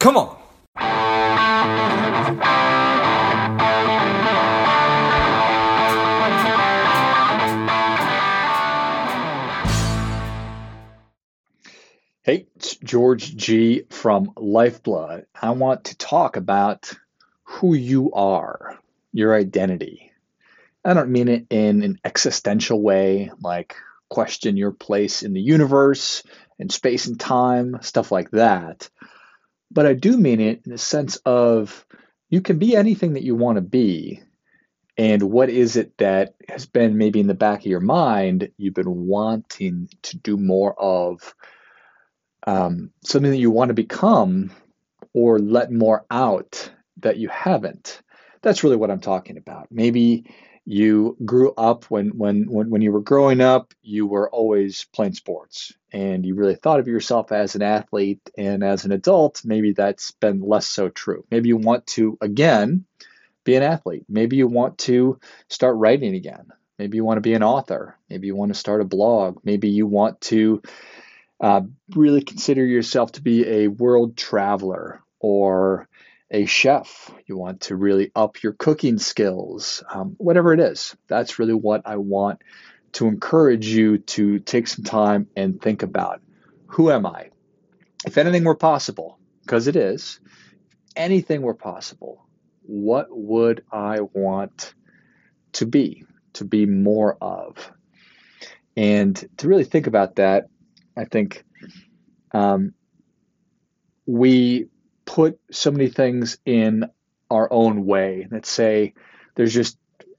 Come on. Hey, it's George G from Lifeblood. I want to talk about who you are, your identity. I don't mean it in an existential way, like question your place in the universe and space and time, stuff like that. But I do mean it in the sense of you can be anything that you want to be. And what is it that has been maybe in the back of your mind you've been wanting to do more of? Um, something that you want to become or let more out that you haven't. That's really what I'm talking about. Maybe you grew up when, when when when you were growing up you were always playing sports. And you really thought of yourself as an athlete and as an adult. Maybe that's been less so true. Maybe you want to again be an athlete. Maybe you want to start writing again. Maybe you want to be an author. Maybe you want to start a blog. Maybe you want to uh, really consider yourself to be a world traveler or a chef, you want to really up your cooking skills, um, whatever it is. That's really what I want to encourage you to take some time and think about. Who am I? If anything were possible, because it is, anything were possible, what would I want to be, to be more of? And to really think about that, I think um, we put so many things in our own way that say there's just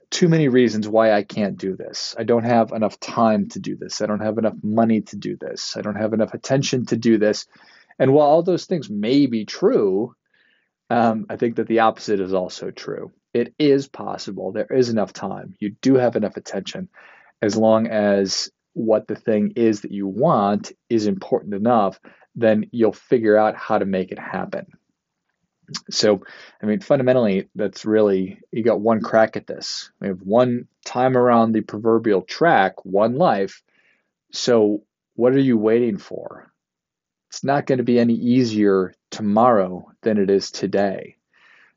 too many reasons why I can't do this. I don't have enough time to do this. I don't have enough money to do this. I don't have enough attention to do this. And while all those things may be true, um, I think that the opposite is also true. It is possible. There is enough time. You do have enough attention as long as what the thing is that you want is important enough, then you'll figure out how to make it happen. So, I mean, fundamentally, that's really, you got one crack at this. We have one time around the proverbial track, one life. So, what are you waiting for? It's not going to be any easier tomorrow than it is today.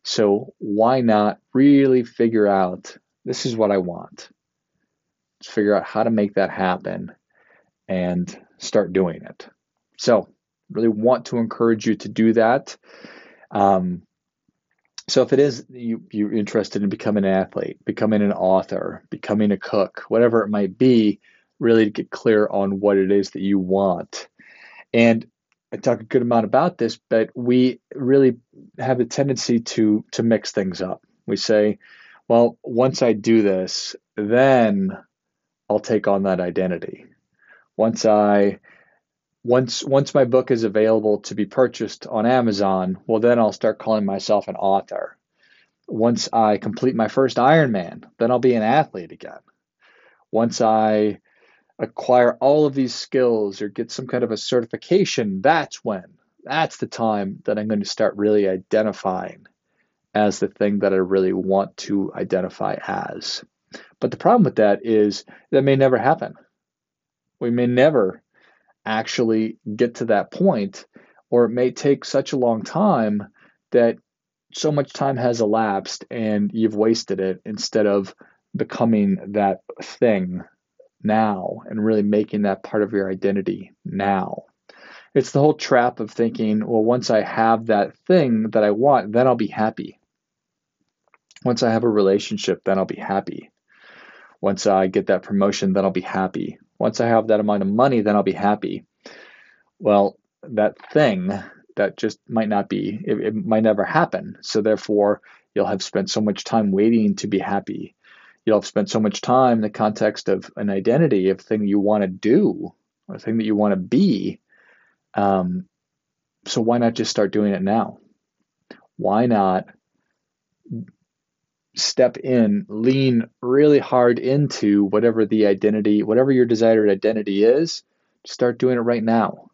So, why not really figure out this is what I want? Let's figure out how to make that happen and start doing it. So, really want to encourage you to do that. Um, so if it is you, you're interested in becoming an athlete, becoming an author, becoming a cook, whatever it might be, really get clear on what it is that you want. And I talk a good amount about this, but we really have a tendency to to mix things up. We say, well, once I do this, then I'll take on that identity. Once I once once my book is available to be purchased on Amazon, well then I'll start calling myself an author. Once I complete my first Ironman, then I'll be an athlete again. Once I acquire all of these skills or get some kind of a certification, that's when that's the time that I'm going to start really identifying as the thing that I really want to identify as. But the problem with that is that may never happen. We may never actually get to that point, or it may take such a long time that so much time has elapsed and you've wasted it instead of becoming that thing now and really making that part of your identity now. It's the whole trap of thinking, well, once I have that thing that I want, then I'll be happy. Once I have a relationship, then I'll be happy. Once I get that promotion, then I'll be happy. Once I have that amount of money, then I'll be happy. Well, that thing that just might not be, it, it might never happen. So therefore, you'll have spent so much time waiting to be happy. You'll have spent so much time in the context of an identity, of thing you want to do, or a thing that you want to be. Um, so why not just start doing it now? Why not step in, lean really hard into whatever the identity, whatever your desired identity is, start doing it right now.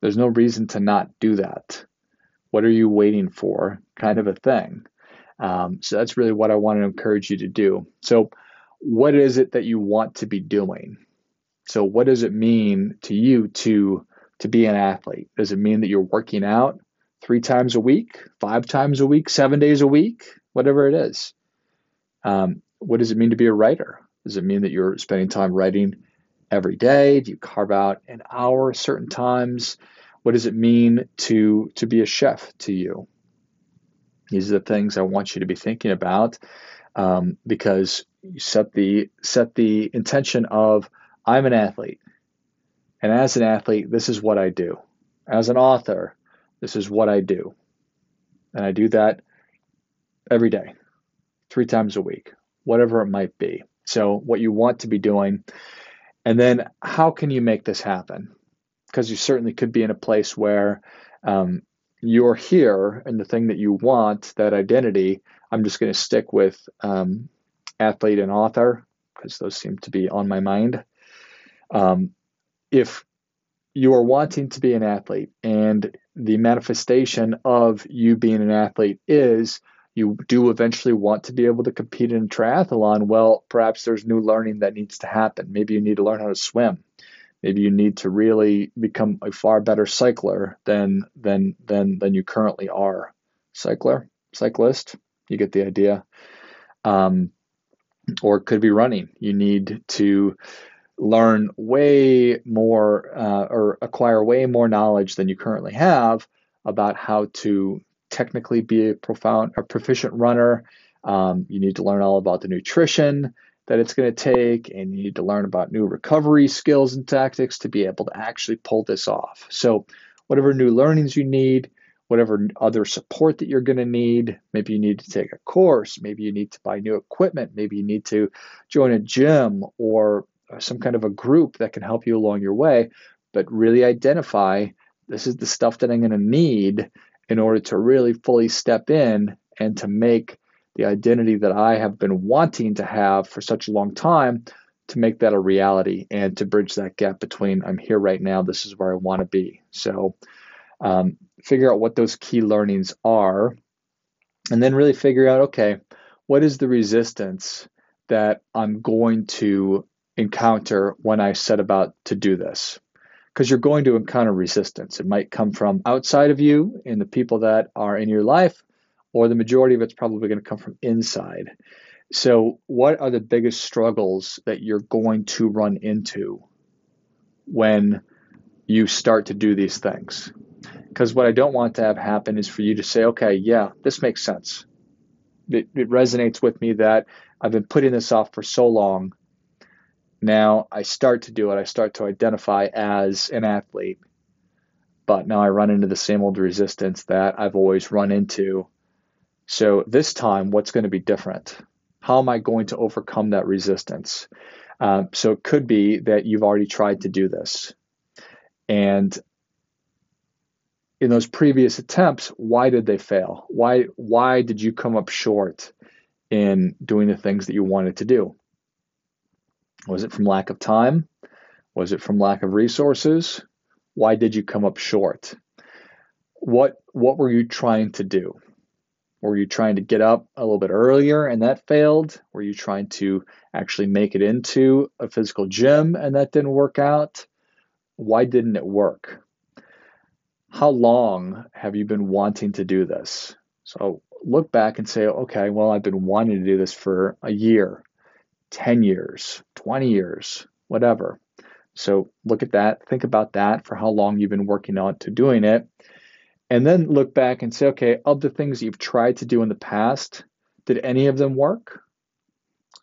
There's no reason to not do that. What are you waiting for? Kind of a thing. Um, so that's really what I want to encourage you to do. So, what is it that you want to be doing? So, what does it mean to you to to be an athlete? Does it mean that you're working out three times a week, five times a week, seven days a week, whatever it is? Um, what does it mean to be a writer? Does it mean that you're spending time writing every day? Do you carve out an hour certain times? What does it mean to to be a chef to you? These are the things I want you to be thinking about um, because you set the set the intention of I'm an athlete, and as an athlete, this is what I do. As an author, this is what I do, and I do that every day, three times a week, whatever it might be. So, what you want to be doing, and then how can you make this happen? Because you certainly could be in a place where um, you're here and the thing that you want, that identity. I'm just going to stick with um, athlete and author because those seem to be on my mind. Um, if you are wanting to be an athlete and the manifestation of you being an athlete is you do eventually want to be able to compete in triathlon, well, perhaps there's new learning that needs to happen. Maybe you need to learn how to swim. Maybe you need to really become a far better cycler than than than than you currently are. Cycler, cyclist, you get the idea. Um, or it could be running. You need to learn way more uh, or acquire way more knowledge than you currently have about how to technically be a profound or proficient runner. Um, you need to learn all about the nutrition that it's going to take, and you need to learn about new recovery skills and tactics to be able to actually pull this off. So, whatever new learnings you need, whatever other support that you're going to need, maybe you need to take a course, maybe you need to buy new equipment, maybe you need to join a gym or some kind of a group that can help you along your way, but really identify this is the stuff that I'm going to need in order to really fully step in and to make the identity that I have been wanting to have for such a long time to make that a reality and to bridge that gap between I'm here right now, this is where I want to be. So, um, figure out what those key learnings are, and then really figure out okay, what is the resistance that I'm going to encounter when I set about to do this? because you're going to encounter resistance. It might come from outside of you and the people that are in your life, or the majority of it's probably going to come from inside. So, what are the biggest struggles that you're going to run into when you start to do these things? Because what I don't want to have happen is for you to say, okay, yeah, this makes sense. It, it resonates with me that I've been putting this off for so long now I start to do it. I start to identify as an athlete. But now I run into the same old resistance that I've always run into. So this time, what's going to be different? How am I going to overcome that resistance? Um, so it could be that you've already tried to do this. And in those previous attempts, why did they fail? Why why did you come up short in doing the things that you wanted to do? Was it from lack of time? Was it from lack of resources? Why did you come up short? What what were you trying to do? Were you trying to get up a little bit earlier and that failed? Were you trying to actually make it into a physical gym and that didn't work out? Why didn't it work? How long have you been wanting to do this? So look back and say, okay, well, I've been wanting to do this for a year, 10 years, 20 years, whatever. So look at that, think about that for how long you've been working on to doing it. And then look back and say, okay, of the things you've tried to do in the past, did any of them work?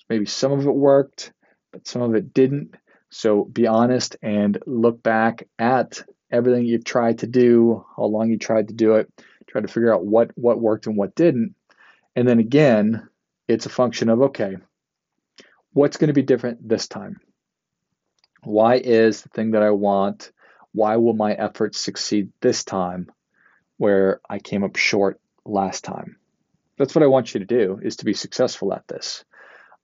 Maybe some of it worked, but some of it didn't. So be honest and look back at everything you've tried to do, how long you tried to do it, try to figure out what what worked and what didn't. And then again, it's a function of okay, what's going to be different this time? Why is the thing that I want, why will my efforts succeed this time where I came up short last time? That's what I want you to do is to be successful at this.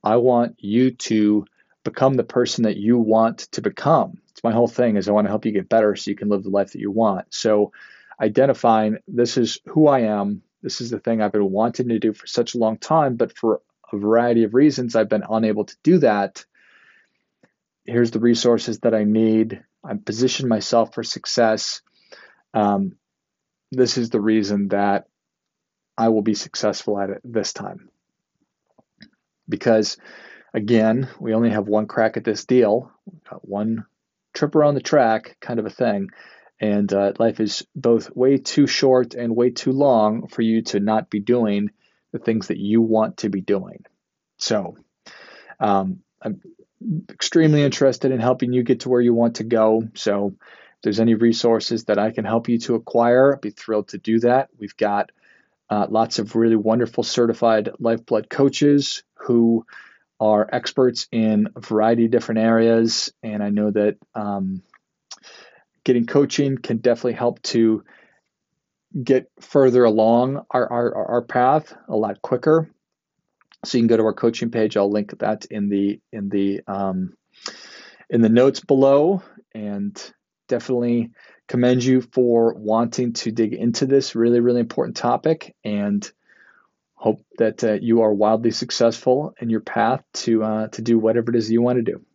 I want you to become the person that you want to become. It's my whole thing is I want to help you get better so you can live the life that you want. So identifying this is who I am, this is the thing I've been wanting to do for such a long time, but for a variety of reasons, I've been unable to do that. here's the resources that I need. I'm positioned myself for success. Um, this is the reason that I will be successful at it this time. Because again, we only have one crack at this deal, one trip around the track kind of a thing. And uh, life is both way too short and way too long for you to not be doing the things that you want to be doing. So, um, I'm extremely interested in helping you get to where you want to go. So, if there's any resources that I can help you to acquire, I'd be thrilled to do that. We've got uh, lots of really wonderful certified lifeblood coaches who are experts in a variety of different areas. And I know that um, getting coaching can definitely help to get further along our, our, our path a lot quicker. So you can go to our coaching page. I'll link that in the in the um, in the notes below, and definitely commend you for wanting to dig into this really really important topic. And hope that uh, you are wildly successful in your path to uh, to do whatever it is you want to do.